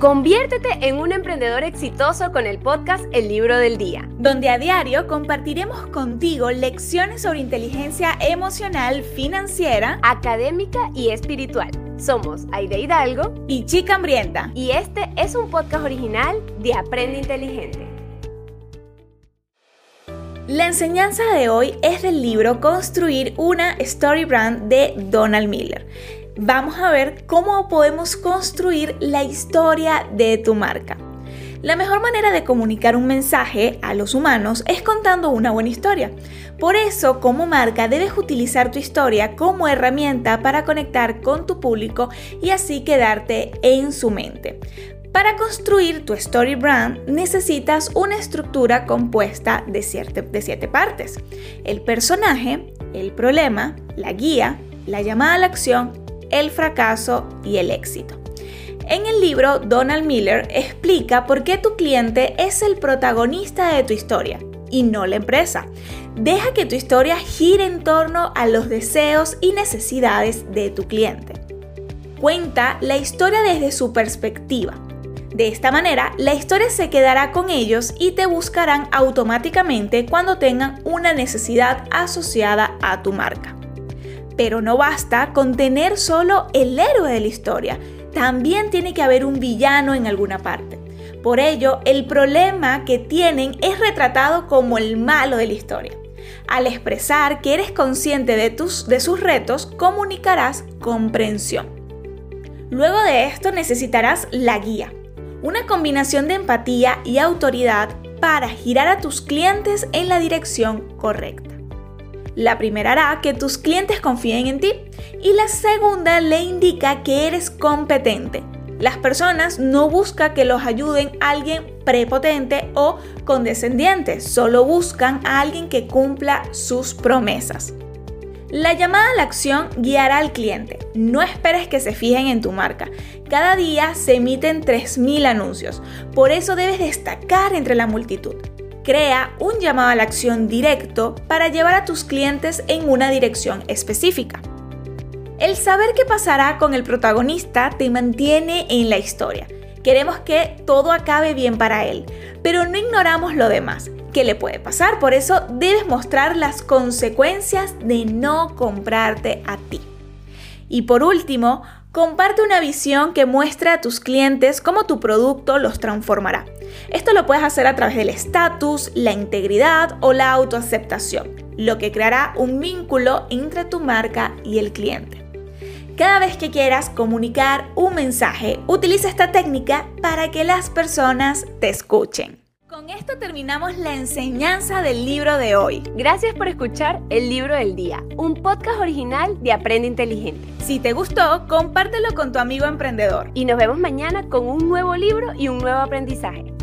Conviértete en un emprendedor exitoso con el podcast El Libro del Día, donde a diario compartiremos contigo lecciones sobre inteligencia emocional, financiera, académica y espiritual. Somos Aide Hidalgo y Chica Hambrienta, y este es un podcast original de Aprende Inteligente. La enseñanza de hoy es del libro Construir una Story Brand de Donald Miller vamos a ver cómo podemos construir la historia de tu marca. La mejor manera de comunicar un mensaje a los humanos es contando una buena historia. Por eso, como marca, debes utilizar tu historia como herramienta para conectar con tu público y así quedarte en su mente. Para construir tu story brand necesitas una estructura compuesta de siete, partes. El personaje, el problema, la guía, la llamada a la acción el fracaso y el éxito. En el libro, Donald Miller explica por qué tu cliente es el protagonista de tu historia y no la empresa. Deja que tu historia gire en torno a los deseos y necesidades de tu cliente. Cuenta la historia desde su perspectiva. De esta manera, la historia se quedará con ellos y te buscarán automáticamente cuando tengan una necesidad asociada a tu marca. Pero no basta con tener solo el héroe de la historia, también tiene que haber un villano en alguna parte. Por ello, el problema que tienen es retratado como el malo de la historia. Al expresar que eres consciente de, tus, de sus retos, comunicarás comprensión. Luego de esto necesitarás la guía, una combinación de empatía y autoridad para girar a tus clientes en la dirección correcta. La primera hará que tus clientes confíen en ti y la segunda le indica que eres competente. Las personas no buscan que los ayuden a alguien prepotente o condescendiente, solo buscan a alguien que cumpla sus promesas. La llamada a la acción guiará al cliente. No esperes que se fijen en tu marca. Cada día se emiten 3.000 anuncios, por eso debes destacar entre la multitud. Crea un llamado a la acción directo para llevar a tus clientes en una dirección específica. El saber qué pasará con el protagonista te mantiene en la historia. Queremos que todo acabe bien para él, pero no ignoramos lo demás. ¿Qué le puede pasar? Por eso debes mostrar las consecuencias de no comprarte a ti. Y por último, comparte una visión que muestre a tus clientes cómo tu producto los transformará. Esto lo puedes hacer a través del estatus, la integridad o la autoaceptación, lo que creará un vínculo entre tu marca y el cliente. Cada vez que quieras comunicar un mensaje, utiliza esta técnica para que las personas te escuchen. Con esto terminamos la enseñanza del libro de hoy. Gracias por escuchar El Libro del Día, un podcast original de Aprende Inteligente. Si te gustó, compártelo con tu amigo emprendedor. Y nos vemos mañana con un nuevo libro y un nuevo aprendizaje.